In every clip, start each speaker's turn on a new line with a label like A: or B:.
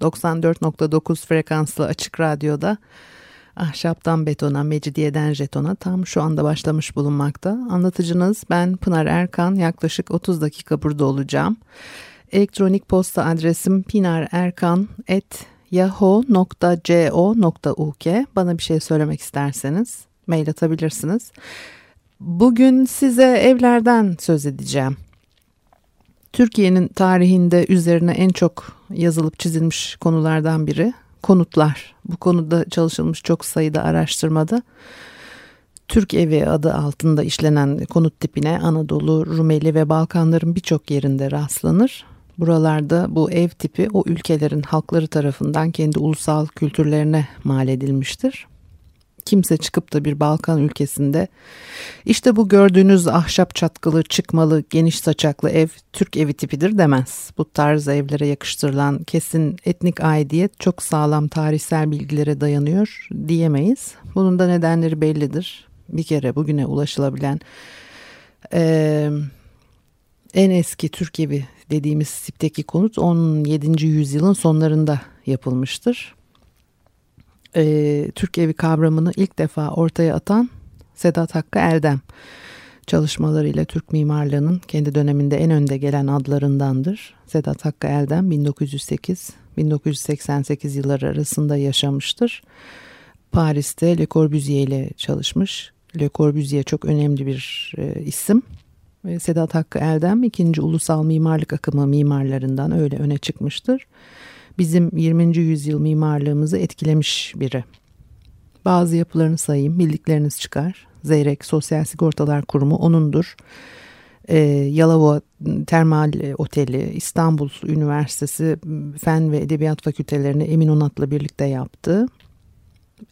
A: 94.9 frekanslı açık radyoda. Ahşaptan betona, mecidiyeden jetona tam şu anda başlamış bulunmakta. Anlatıcınız ben Pınar Erkan. Yaklaşık 30 dakika burada olacağım. Elektronik posta adresim pinarerkan.yahoo.co.uk Bana bir şey söylemek isterseniz mail atabilirsiniz. Bugün size evlerden söz edeceğim. Türkiye'nin tarihinde üzerine en çok yazılıp çizilmiş konulardan biri konutlar. Bu konuda çalışılmış çok sayıda araştırmada Türk evi adı altında işlenen konut tipine Anadolu, Rumeli ve Balkanların birçok yerinde rastlanır. Buralarda bu ev tipi o ülkelerin halkları tarafından kendi ulusal kültürlerine mal edilmiştir kimse çıkıp da bir Balkan ülkesinde işte bu gördüğünüz ahşap çatkılı, çıkmalı, geniş saçaklı ev Türk evi tipidir demez. Bu tarz evlere yakıştırılan kesin etnik aidiyet çok sağlam tarihsel bilgilere dayanıyor diyemeyiz. Bunun da nedenleri bellidir. Bir kere bugüne ulaşılabilen e, en eski Türk evi dediğimiz tipteki konut 17. yüzyılın sonlarında yapılmıştır e, Türk evi kavramını ilk defa ortaya atan Sedat Hakkı Erdem çalışmalarıyla Türk mimarlığının kendi döneminde en önde gelen adlarındandır. Sedat Hakkı Erdem 1908-1988 yılları arasında yaşamıştır. Paris'te Le Corbusier ile çalışmış. Le Corbusier çok önemli bir e, isim. Sedat Hakkı Erdem ikinci ulusal mimarlık akımı mimarlarından öyle öne çıkmıştır bizim 20. yüzyıl mimarlığımızı etkilemiş biri. Bazı yapılarını sayayım, bildikleriniz çıkar. Zeyrek Sosyal Sigortalar Kurumu onundur. Ee, Yalova Termal Oteli, İstanbul Üniversitesi Fen ve Edebiyat Fakültelerini Emin Onat'la birlikte yaptı.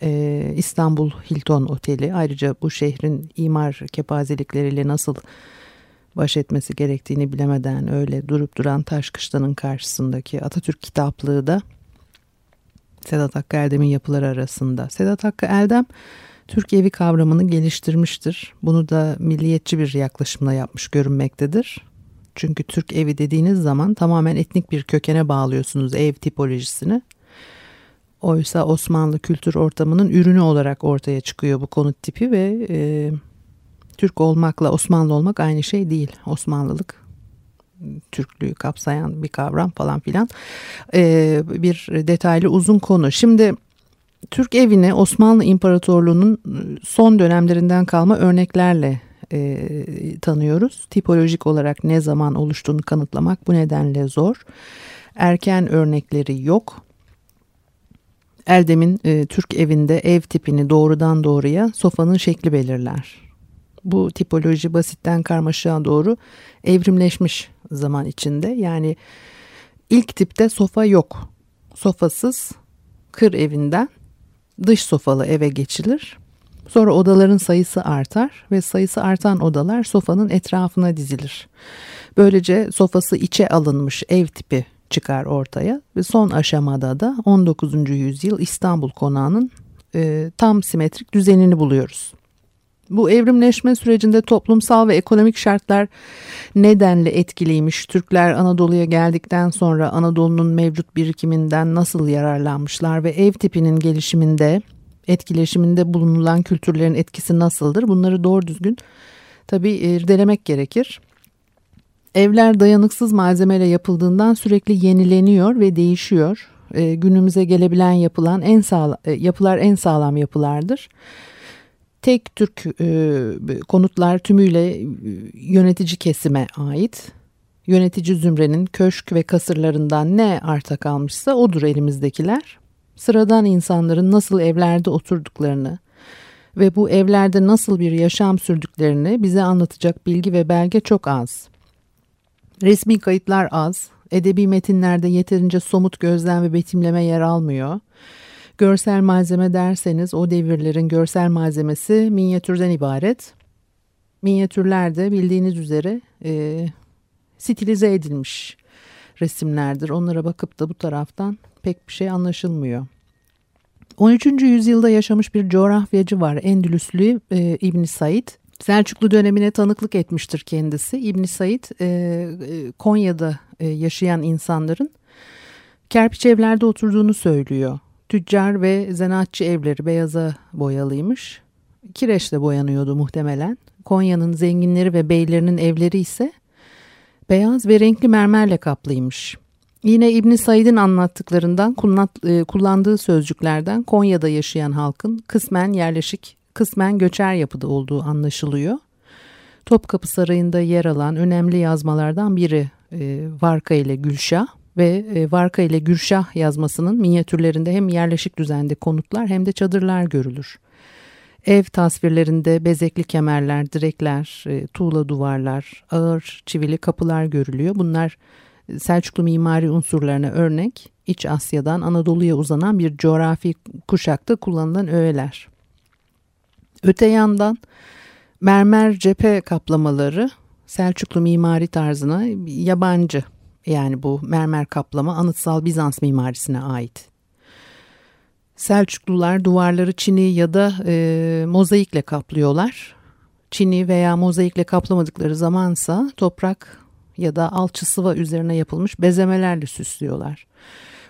A: Ee, İstanbul Hilton Oteli ayrıca bu şehrin imar kepazelikleriyle nasıl baş etmesi gerektiğini bilemeden öyle durup duran Taşkışla'nın karşısındaki Atatürk kitaplığı da Sedat Hakkı Erdem'in yapıları arasında. Sedat Hakkı Erdem Türk evi kavramını geliştirmiştir. Bunu da milliyetçi bir yaklaşımla yapmış görünmektedir. Çünkü Türk evi dediğiniz zaman tamamen etnik bir kökene bağlıyorsunuz ev tipolojisini. Oysa Osmanlı kültür ortamının ürünü olarak ortaya çıkıyor bu konut tipi ve e, Türk olmakla Osmanlı olmak aynı şey değil. Osmanlılık Türklüğü kapsayan bir kavram falan filan ee, bir detaylı uzun konu. Şimdi Türk evini Osmanlı İmparatorluğu'nun son dönemlerinden kalma örneklerle e, tanıyoruz. Tipolojik olarak ne zaman oluştuğunu kanıtlamak bu nedenle zor. Erken örnekleri yok. Eldem'in e, Türk evinde ev tipini doğrudan doğruya sofanın şekli belirler bu tipoloji basitten karmaşığa doğru evrimleşmiş zaman içinde. Yani ilk tipte sofa yok. Sofasız kır evinden dış sofalı eve geçilir. Sonra odaların sayısı artar ve sayısı artan odalar sofanın etrafına dizilir. Böylece sofası içe alınmış ev tipi çıkar ortaya ve son aşamada da 19. yüzyıl İstanbul konağının e, tam simetrik düzenini buluyoruz. Bu evrimleşme sürecinde toplumsal ve ekonomik şartlar nedenle etkiliymiş. Türkler Anadolu'ya geldikten sonra Anadolu'nun mevcut birikiminden nasıl yararlanmışlar ve ev tipinin gelişiminde, etkileşiminde bulunulan kültürlerin etkisi nasıldır? Bunları doğru düzgün tabii irdelemek gerekir. Evler dayanıksız malzemeyle yapıldığından sürekli yenileniyor ve değişiyor. E, günümüze gelebilen yapılan en sağlam, e, yapılar en sağlam yapılardır tek Türk e, konutlar tümüyle e, yönetici kesime ait. Yönetici zümrenin köşk ve kasırlarından ne arta kalmışsa odur elimizdekiler. Sıradan insanların nasıl evlerde oturduklarını ve bu evlerde nasıl bir yaşam sürdüklerini bize anlatacak bilgi ve belge çok az. Resmi kayıtlar az, edebi metinlerde yeterince somut gözlem ve betimleme yer almıyor. Görsel malzeme derseniz o devirlerin görsel malzemesi minyatürden ibaret. Minyatürler de bildiğiniz üzere e, stilize edilmiş resimlerdir. Onlara bakıp da bu taraftan pek bir şey anlaşılmıyor. 13. yüzyılda yaşamış bir coğrafyacı var Endülüslü e, İbn Said. Selçuklu dönemine tanıklık etmiştir kendisi. İbn Said e, e, Konya'da e, yaşayan insanların kerpiç evlerde oturduğunu söylüyor. Tüccar ve zanaatçı evleri beyaza boyalıymış. Kireçle boyanıyordu muhtemelen. Konya'nın zenginleri ve beylerinin evleri ise beyaz ve renkli mermerle kaplıymış. Yine İbn Said'in anlattıklarından e, kullandığı sözcüklerden Konya'da yaşayan halkın kısmen yerleşik, kısmen göçer yapıda olduğu anlaşılıyor. Topkapı Sarayı'nda yer alan önemli yazmalardan biri e, Varka ile Gülşah ve e, Varka ile Gülşah yazmasının minyatürlerinde hem yerleşik düzende konutlar hem de çadırlar görülür. Ev tasvirlerinde bezekli kemerler, direkler, tuğla duvarlar, ağır çivili kapılar görülüyor. Bunlar Selçuklu mimari unsurlarına örnek İç Asya'dan Anadolu'ya uzanan bir coğrafi kuşakta kullanılan öğeler. Öte yandan mermer cephe kaplamaları Selçuklu mimari tarzına yabancı. Yani bu mermer kaplama anıtsal Bizans mimarisine ait. Selçuklular duvarları çini ya da e, mozaikle kaplıyorlar. Çini veya mozaikle kaplamadıkları zamansa toprak ya da alçı sıva üzerine yapılmış bezemelerle süslüyorlar.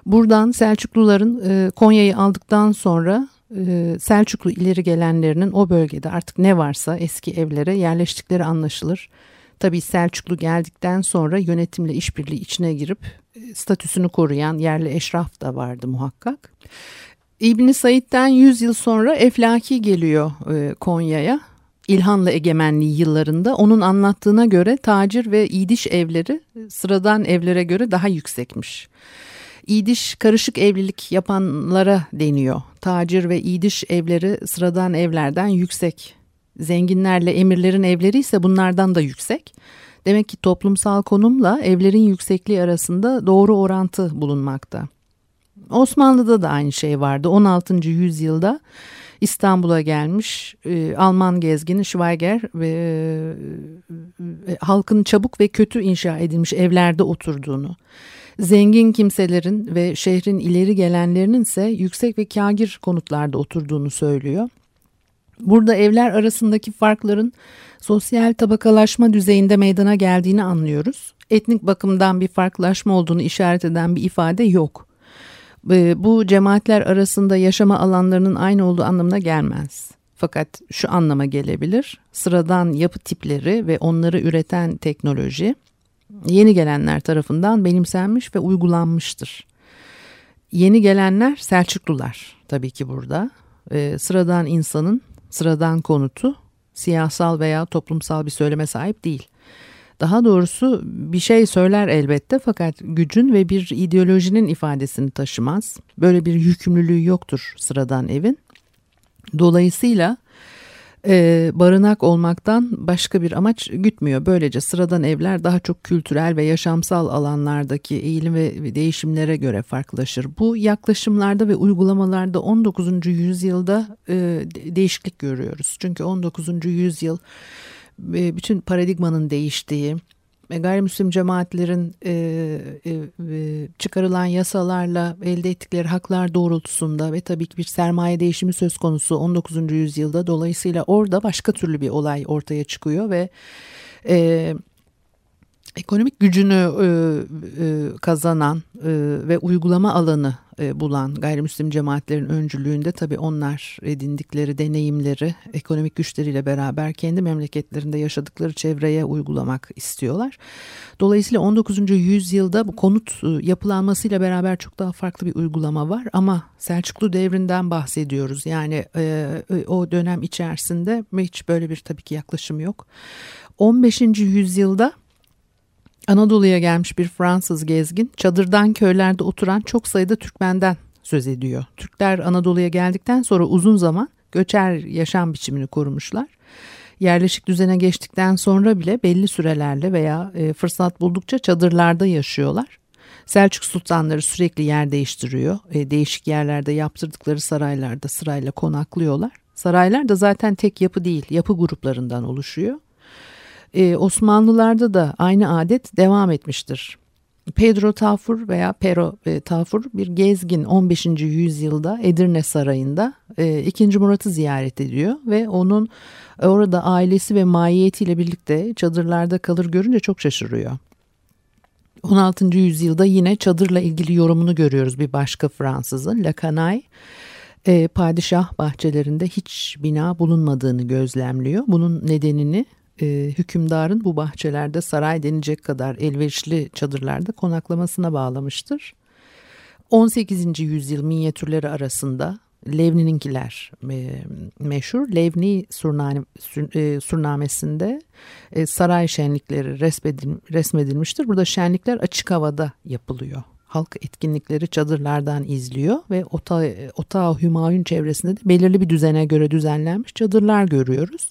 A: Buradan Selçukluların e, Konya'yı aldıktan sonra e, Selçuklu ileri gelenlerinin o bölgede artık ne varsa eski evlere yerleştikleri anlaşılır. Tabii Selçuklu geldikten sonra yönetimle işbirliği içine girip e, statüsünü koruyan yerli eşraf da vardı muhakkak. İbni Said'den 100 yıl sonra Eflaki geliyor e, Konya'ya. İlhanlı egemenliği yıllarında onun anlattığına göre tacir ve İdiş evleri sıradan evlere göre daha yüksekmiş. İdiş karışık evlilik yapanlara deniyor. Tacir ve İdiş evleri sıradan evlerden yüksek. Zenginlerle emirlerin evleri ise bunlardan da yüksek. Demek ki toplumsal konumla evlerin yüksekliği arasında doğru orantı bulunmakta. Osmanlı'da da aynı şey vardı. 16. yüzyılda İstanbul'a gelmiş e, Alman gezgini Schweiger ve e, e, halkın çabuk ve kötü inşa edilmiş evlerde oturduğunu, zengin kimselerin ve şehrin ileri gelenlerinin ise yüksek ve kagir konutlarda oturduğunu söylüyor. Burada evler arasındaki farkların sosyal tabakalaşma düzeyinde meydana geldiğini anlıyoruz. Etnik bakımdan bir farklılaşma olduğunu işaret eden bir ifade yok. Ee, bu cemaatler arasında yaşama alanlarının aynı olduğu anlamına gelmez. Fakat şu anlama gelebilir. Sıradan yapı tipleri ve onları üreten teknoloji yeni gelenler tarafından benimsenmiş ve uygulanmıştır. Yeni gelenler Selçuklular tabii ki burada. Ee, sıradan insanın sıradan konutu siyasal veya toplumsal bir söyleme sahip değil. Daha doğrusu bir şey söyler elbette fakat gücün ve bir ideolojinin ifadesini taşımaz. Böyle bir yükümlülüğü yoktur sıradan evin. Dolayısıyla e, barınak olmaktan başka bir amaç gütmüyor. Böylece sıradan evler daha çok kültürel ve yaşamsal alanlardaki eğilim ve değişimlere göre farklılaşır. Bu yaklaşımlarda ve uygulamalarda 19. yüzyılda e, değişiklik görüyoruz. Çünkü 19. yüzyıl bütün paradigmanın değiştiği, gayrimüslim cemaatlerin e, e, e, çıkarılan yasalarla elde ettikleri haklar doğrultusunda ve tabii ki bir sermaye değişimi söz konusu 19. yüzyılda dolayısıyla orada başka türlü bir olay ortaya çıkıyor ve e, ekonomik gücünü e, e, kazanan e, ve uygulama alanı e, bulan gayrimüslim cemaatlerin öncülüğünde tabii onlar edindikleri deneyimleri ekonomik güçleriyle beraber kendi memleketlerinde yaşadıkları çevreye uygulamak istiyorlar. Dolayısıyla 19. yüzyılda bu konut e, yapılanmasıyla beraber çok daha farklı bir uygulama var ama Selçuklu devrinden bahsediyoruz. Yani e, o dönem içerisinde hiç böyle bir tabii ki yaklaşım yok. 15. yüzyılda Anadolu'ya gelmiş bir Fransız gezgin çadırdan köylerde oturan çok sayıda Türkmenden söz ediyor. Türkler Anadolu'ya geldikten sonra uzun zaman göçer yaşam biçimini korumuşlar. Yerleşik düzene geçtikten sonra bile belli sürelerle veya e, fırsat buldukça çadırlarda yaşıyorlar. Selçuk sultanları sürekli yer değiştiriyor. E, değişik yerlerde yaptırdıkları saraylarda sırayla konaklıyorlar. Saraylar da zaten tek yapı değil, yapı gruplarından oluşuyor. E, Osmanlılarda da aynı adet devam etmiştir. Pedro Tafur veya Pero e, Tafur bir gezgin 15. yüzyılda Edirne Sarayı'nda e, 2. Murat'ı ziyaret ediyor ve onun orada ailesi ve maiyetiyle birlikte çadırlarda kalır görünce çok şaşırıyor. 16. yüzyılda yine çadırla ilgili yorumunu görüyoruz bir başka Fransızın Lacanay. E, padişah bahçelerinde hiç bina bulunmadığını gözlemliyor. Bunun nedenini e, hükümdarın bu bahçelerde saray denecek kadar elverişli çadırlarda konaklamasına bağlamıştır. 18. yüzyıl minyatürleri arasında Levni'ninkiler e, meşhur. Levni surname, e, surnamesinde e, saray şenlikleri resmedil, resmedilmiştir. Burada şenlikler açık havada yapılıyor. Halk etkinlikleri çadırlardan izliyor ve Ota, Otağı Hümayun çevresinde de belirli bir düzene göre düzenlenmiş çadırlar görüyoruz.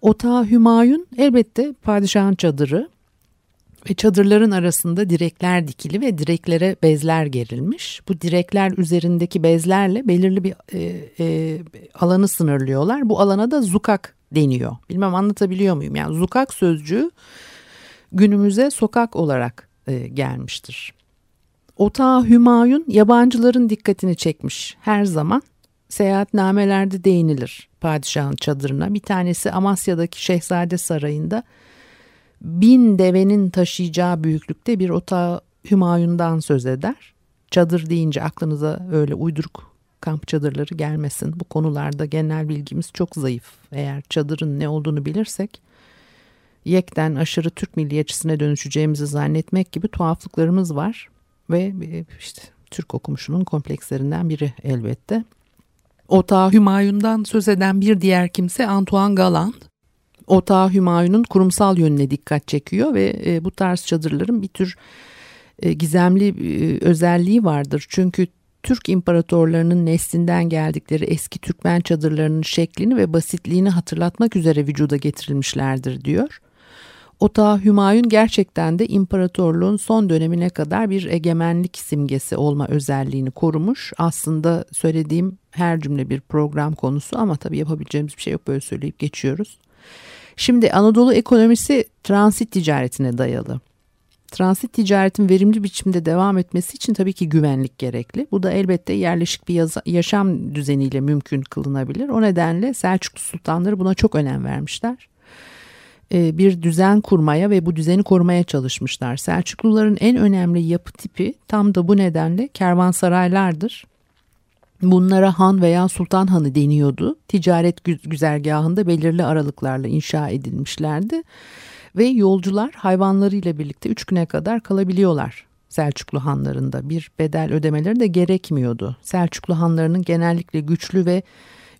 A: Otağı Hümayun elbette padişahın çadırı ve çadırların arasında direkler dikili ve direklere bezler gerilmiş. Bu direkler üzerindeki bezlerle belirli bir e, e, alanı sınırlıyorlar. Bu alana da zukak deniyor. Bilmem anlatabiliyor muyum? Yani zukak sözcüğü günümüze sokak olarak e, gelmiştir. Otağı Hümayun yabancıların dikkatini çekmiş her zaman. Seyahatnamelerde değinilir padişahın çadırına. Bir tanesi Amasya'daki Şehzade Sarayı'nda bin devenin taşıyacağı büyüklükte bir otağı Hümayun'dan söz eder. Çadır deyince aklınıza öyle uyduruk kamp çadırları gelmesin. Bu konularda genel bilgimiz çok zayıf. Eğer çadırın ne olduğunu bilirsek yekten aşırı Türk milliyetçisine dönüşeceğimizi zannetmek gibi tuhaflıklarımız var. Ve e, işte Türk okumuşunun komplekslerinden biri elbette. Otağı Hümayun'dan söz eden bir diğer kimse Antoine Galland. Otağı Hümayun'un kurumsal yönüne dikkat çekiyor ve e, bu tarz çadırların bir tür e, gizemli e, özelliği vardır. Çünkü Türk imparatorlarının neslinden geldikleri eski Türkmen çadırlarının şeklini ve basitliğini hatırlatmak üzere vücuda getirilmişlerdir diyor. Otağı Hümayun gerçekten de imparatorluğun son dönemine kadar bir egemenlik simgesi olma özelliğini korumuş. Aslında söylediğim her cümle bir program konusu ama tabii yapabileceğimiz bir şey yok böyle söyleyip geçiyoruz. Şimdi Anadolu ekonomisi transit ticaretine dayalı. Transit ticaretin verimli biçimde devam etmesi için tabii ki güvenlik gerekli. Bu da elbette yerleşik bir yaşam düzeniyle mümkün kılınabilir. O nedenle Selçuklu sultanları buna çok önem vermişler. Ee, bir düzen kurmaya ve bu düzeni korumaya çalışmışlar. Selçukluların en önemli yapı tipi tam da bu nedenle kervansaraylardır. Bunlara han veya sultan hanı deniyordu. Ticaret güzergahında belirli aralıklarla inşa edilmişlerdi. Ve yolcular hayvanlarıyla birlikte üç güne kadar kalabiliyorlar Selçuklu hanlarında. Bir bedel ödemeleri de gerekmiyordu. Selçuklu hanlarının genellikle güçlü ve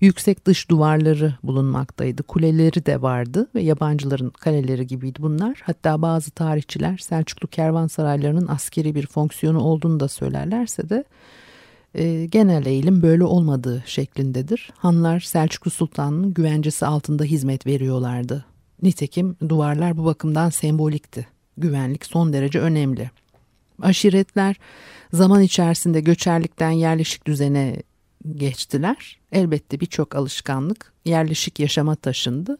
A: yüksek dış duvarları bulunmaktaydı. Kuleleri de vardı ve yabancıların kaleleri gibiydi bunlar. Hatta bazı tarihçiler Selçuklu kervansaraylarının askeri bir fonksiyonu olduğunu da söylerlerse de e, genel eğilim böyle olmadığı şeklindedir. Hanlar Selçuklu Sultanı'nın güvencesi altında hizmet veriyorlardı. Nitekim duvarlar bu bakımdan sembolikti. Güvenlik son derece önemli. Aşiretler zaman içerisinde göçerlikten yerleşik düzene geçtiler. Elbette birçok alışkanlık yerleşik yaşama taşındı.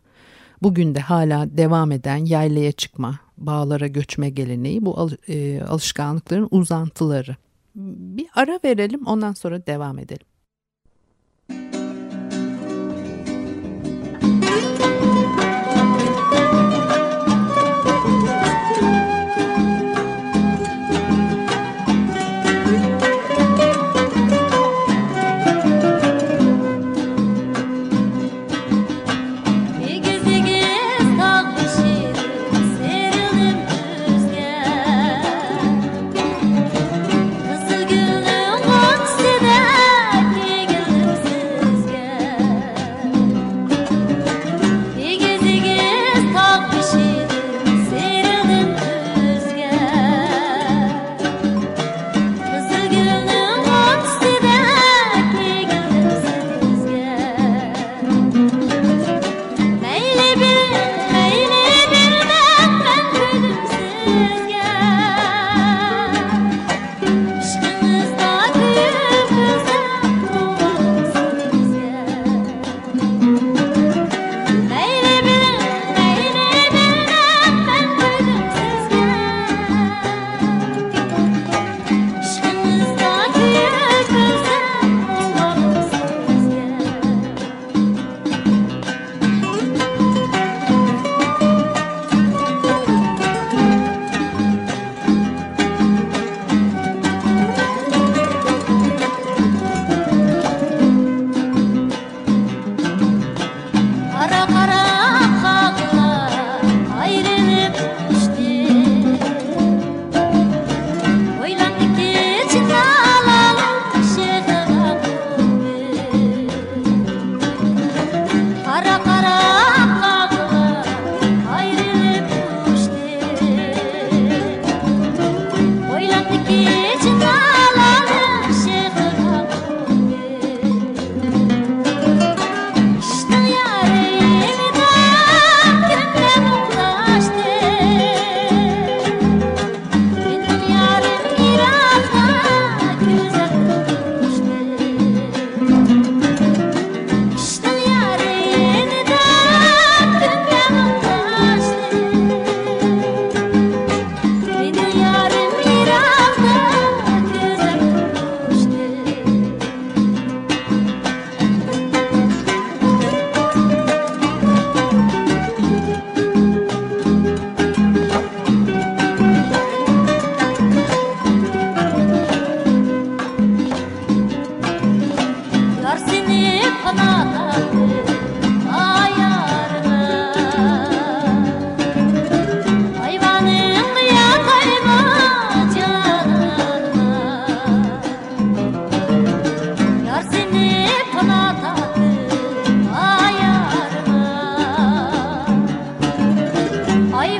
A: Bugün de hala devam eden yaylaya çıkma, bağlara göçme geleneği bu e, alışkanlıkların uzantıları. Bir ara verelim ondan sonra devam edelim.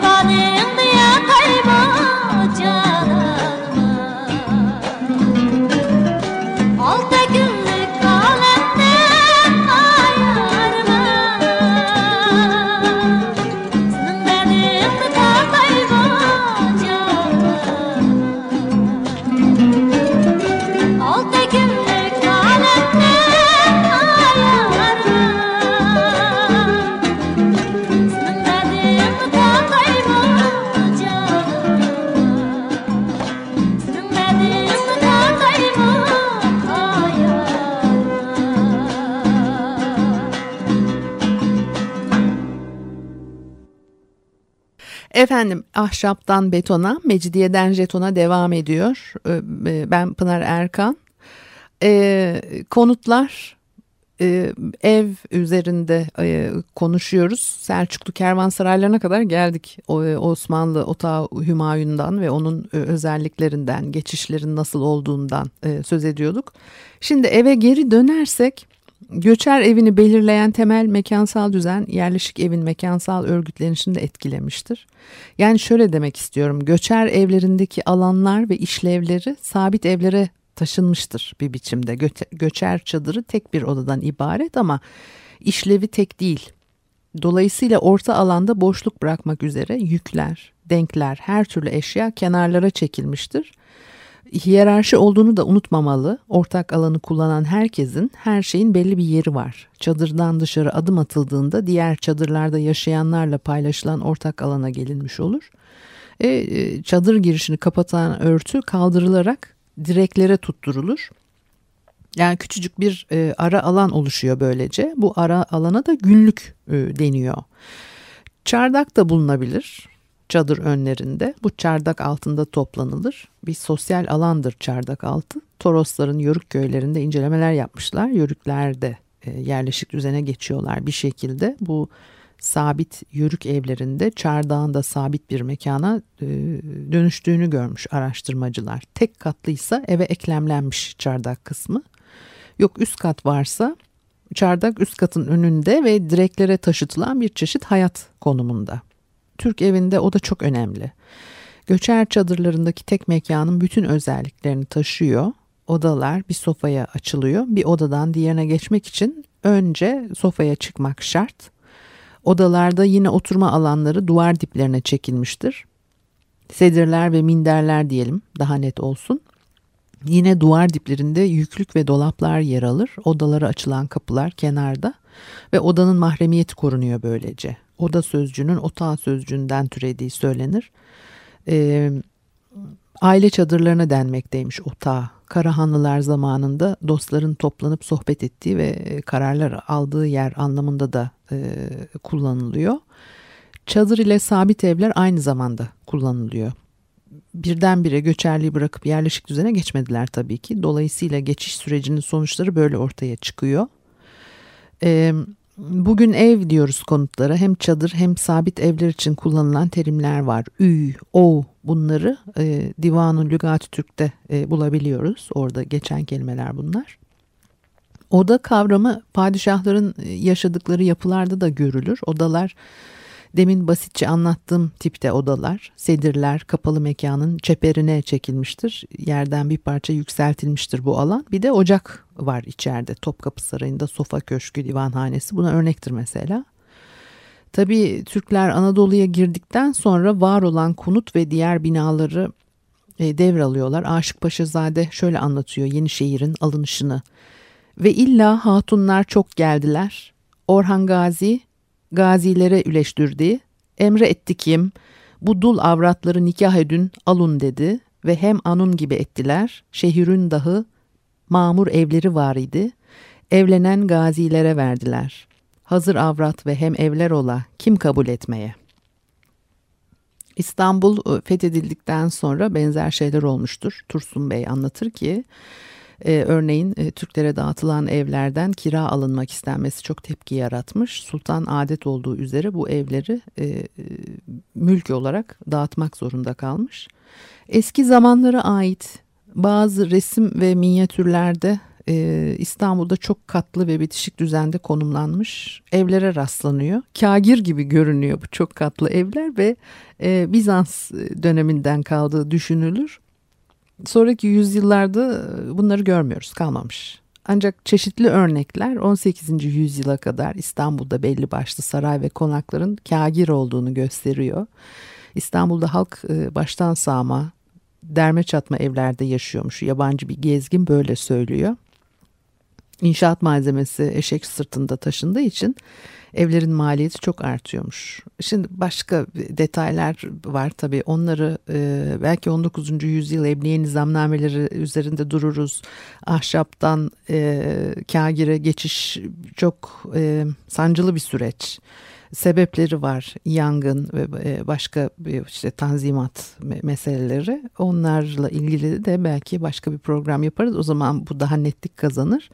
A: on it Efendim ahşaptan betona, mecidiyeden jetona devam ediyor. Ee, ben Pınar Erkan. Ee, konutlar e, ev üzerinde e, konuşuyoruz. Selçuklu kervansaraylarına kadar geldik. E, Osmanlı Otağı Hümayun'dan ve onun özelliklerinden, geçişlerin nasıl olduğundan söz ediyorduk. Şimdi eve geri dönersek Göçer evini belirleyen temel mekansal düzen yerleşik evin mekansal örgütlenişini de etkilemiştir. Yani şöyle demek istiyorum. Göçer evlerindeki alanlar ve işlevleri sabit evlere taşınmıştır bir biçimde. Gö- göçer çadırı tek bir odadan ibaret ama işlevi tek değil. Dolayısıyla orta alanda boşluk bırakmak üzere yükler, denkler, her türlü eşya kenarlara çekilmiştir hiyerarşi olduğunu da unutmamalı. Ortak alanı kullanan herkesin her şeyin belli bir yeri var. Çadırdan dışarı adım atıldığında diğer çadırlarda yaşayanlarla paylaşılan ortak alana gelinmiş olur. E, e, çadır girişini kapatan örtü kaldırılarak direklere tutturulur. Yani küçücük bir e, ara alan oluşuyor böylece. Bu ara alana da günlük e, deniyor. Çardak da bulunabilir çadır önlerinde. Bu çardak altında toplanılır. Bir sosyal alandır çardak altı. Torosların yörük köylerinde incelemeler yapmışlar. Yörüklerde e, yerleşik düzene geçiyorlar bir şekilde. Bu sabit yörük evlerinde çardağın da sabit bir mekana e, dönüştüğünü görmüş araştırmacılar. Tek katlıysa eve eklemlenmiş çardak kısmı. Yok üst kat varsa çardak üst katın önünde ve direklere taşıtılan bir çeşit hayat konumunda. Türk evinde o da çok önemli. Göçer çadırlarındaki tek mekanın bütün özelliklerini taşıyor. Odalar bir sofaya açılıyor. Bir odadan diğerine geçmek için önce sofaya çıkmak şart. Odalarda yine oturma alanları duvar diplerine çekilmiştir. Sedirler ve minderler diyelim daha net olsun. Yine duvar diplerinde yüklük ve dolaplar yer alır. Odalara açılan kapılar kenarda ve odanın mahremiyeti korunuyor böylece oda sözcüğünün otağı sözcüğünden türediği söylenir. E, aile çadırlarına denmekteymiş otağı. Karahanlılar zamanında dostların toplanıp sohbet ettiği ve kararlar aldığı yer anlamında da e, kullanılıyor. Çadır ile sabit evler aynı zamanda kullanılıyor. Birdenbire göçerliği bırakıp yerleşik düzene geçmediler tabii ki. Dolayısıyla geçiş sürecinin sonuçları böyle ortaya çıkıyor. Ee, Bugün ev diyoruz konutlara hem çadır hem sabit evler için kullanılan terimler var. Üy, o bunları e, Divan-ı Lügat-ı Türk'te e, bulabiliyoruz. Orada geçen kelimeler bunlar. Oda kavramı padişahların e, yaşadıkları yapılarda da görülür. Odalar demin basitçe anlattığım tipte odalar, sedirler kapalı mekanın çeperine çekilmiştir. Yerden bir parça yükseltilmiştir bu alan. Bir de ocak var içeride. Topkapı Sarayı'nda sofa köşkü, divanhanesi buna örnektir mesela. Tabii Türkler Anadolu'ya girdikten sonra var olan konut ve diğer binaları e, devralıyorlar. Aşık Paşazade şöyle anlatıyor Yenişehir'in alınışını. Ve illa hatunlar çok geldiler. Orhan Gazi gazilere üleştirdi. Emre etti kim? Bu dul avratları nikah edün alun dedi ve hem anun gibi ettiler. Şehirün dahi mamur evleri var idi. Evlenen gazilere verdiler. Hazır avrat ve hem evler ola kim kabul etmeye? İstanbul ıı, fethedildikten sonra benzer şeyler olmuştur. Tursun Bey anlatır ki e, örneğin e, Türklere dağıtılan evlerden kira alınmak istenmesi çok tepki yaratmış. Sultan adet olduğu üzere bu evleri e, e, mülk olarak dağıtmak zorunda kalmış. Eski zamanlara ait bazı resim ve minyatürlerde e, İstanbul'da çok katlı ve bitişik düzende konumlanmış evlere rastlanıyor. Kagir gibi görünüyor bu çok katlı evler ve e, Bizans döneminden kaldığı düşünülür. Sonraki yüzyıllarda bunları görmüyoruz kalmamış. Ancak çeşitli örnekler 18. yüzyıla kadar İstanbul'da belli başlı saray ve konakların kagir olduğunu gösteriyor. İstanbul'da halk e, baştan sağma derme çatma evlerde yaşıyormuş. Yabancı bir gezgin böyle söylüyor. İnşaat malzemesi eşek sırtında taşındığı için evlerin maliyeti çok artıyormuş. Şimdi başka detaylar var tabii onları e, belki 19. yüzyıl emniye nizamnameleri üzerinde dururuz. Ahşaptan e, kagire geçiş çok e, sancılı bir süreç sebepleri var. Yangın ve e, başka işte tanzimat meseleleri. Onlarla ilgili de belki başka bir program yaparız. O zaman bu daha netlik kazanır.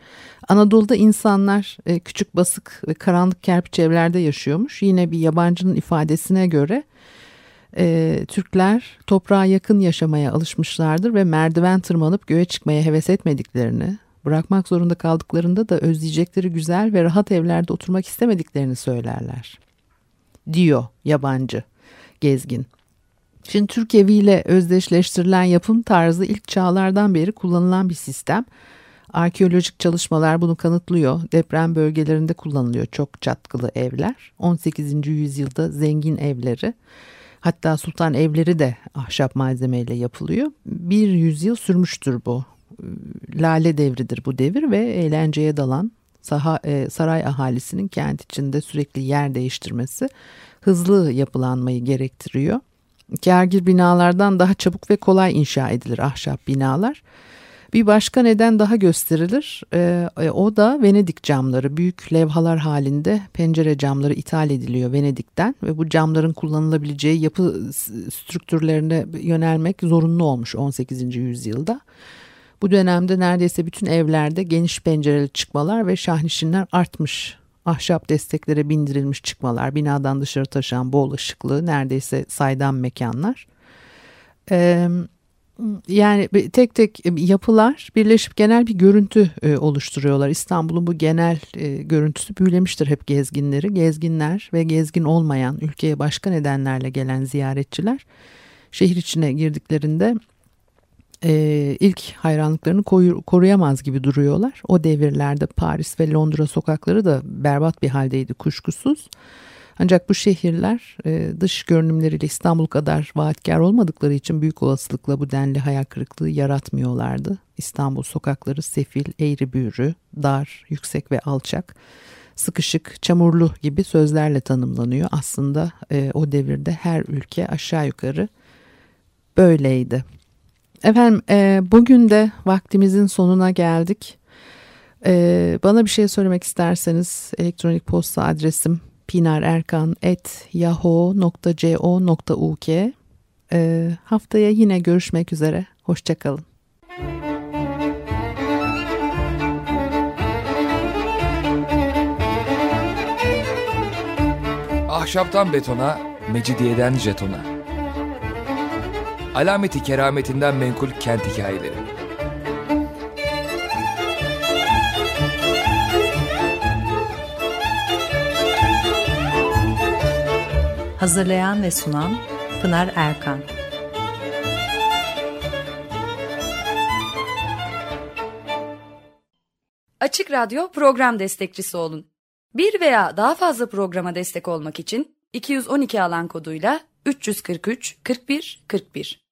A: Anadolu'da insanlar e, küçük basık ve karanlık kerpiç evlerde yaşıyormuş. Yine bir yabancının ifadesine göre e, Türkler toprağa yakın yaşamaya alışmışlardır ve merdiven tırmanıp göğe çıkmaya heves etmediklerini, bırakmak zorunda kaldıklarında da özleyecekleri güzel ve rahat evlerde oturmak istemediklerini söylerler diyor yabancı gezgin. Şimdi Türk eviyle özdeşleştirilen yapım tarzı ilk çağlardan beri kullanılan bir sistem. Arkeolojik çalışmalar bunu kanıtlıyor. Deprem bölgelerinde kullanılıyor çok çatkılı evler. 18. yüzyılda zengin evleri hatta sultan evleri de ahşap malzemeyle yapılıyor. Bir yüzyıl sürmüştür bu. Lale devridir bu devir ve eğlenceye dalan saha, e, saray ahalisinin kent içinde sürekli yer değiştirmesi hızlı yapılanmayı gerektiriyor. Kârgir binalardan daha çabuk ve kolay inşa edilir ahşap binalar. Bir başka neden daha gösterilir. E, e, o da Venedik camları. Büyük levhalar halinde pencere camları ithal ediliyor Venedik'ten ve bu camların kullanılabileceği yapı strüktürlerine yönelmek zorunlu olmuş 18. yüzyılda. Bu dönemde neredeyse bütün evlerde geniş pencereli çıkmalar ve şahnişinler artmış. Ahşap desteklere bindirilmiş çıkmalar, binadan dışarı taşan bol ışıklı, neredeyse saydam mekanlar. Ee, yani tek tek yapılar birleşip genel bir görüntü e, oluşturuyorlar. İstanbul'un bu genel e, görüntüsü büyülemiştir hep gezginleri. Gezginler ve gezgin olmayan ülkeye başka nedenlerle gelen ziyaretçiler şehir içine girdiklerinde e, ilk hayranlıklarını koyu, koruyamaz gibi duruyorlar. O devirlerde Paris ve Londra sokakları da berbat bir haldeydi kuşkusuz. Ancak bu şehirler e, dış görünümleriyle İstanbul kadar vaatkar olmadıkları için büyük olasılıkla bu denli hayal kırıklığı yaratmıyorlardı. İstanbul sokakları sefil, eğri büğrü, dar, yüksek ve alçak, sıkışık, çamurlu gibi sözlerle tanımlanıyor. Aslında e, o devirde her ülke aşağı yukarı böyleydi. Efendim e, bugün de vaktimizin sonuna geldik. E, bana bir şey söylemek isterseniz elektronik posta adresim pinarerkan.yahoo.co.uk e, Haftaya yine görüşmek üzere. Hoşçakalın.
B: Ahşaptan betona, mecidiyeden jetona. Alameti kerametinden menkul kent hikayeleri.
C: Hazırlayan ve sunan Pınar Erkan.
D: Açık Radyo program destekçisi olun. Bir veya daha fazla programa destek olmak için 212 alan koduyla 343 41 41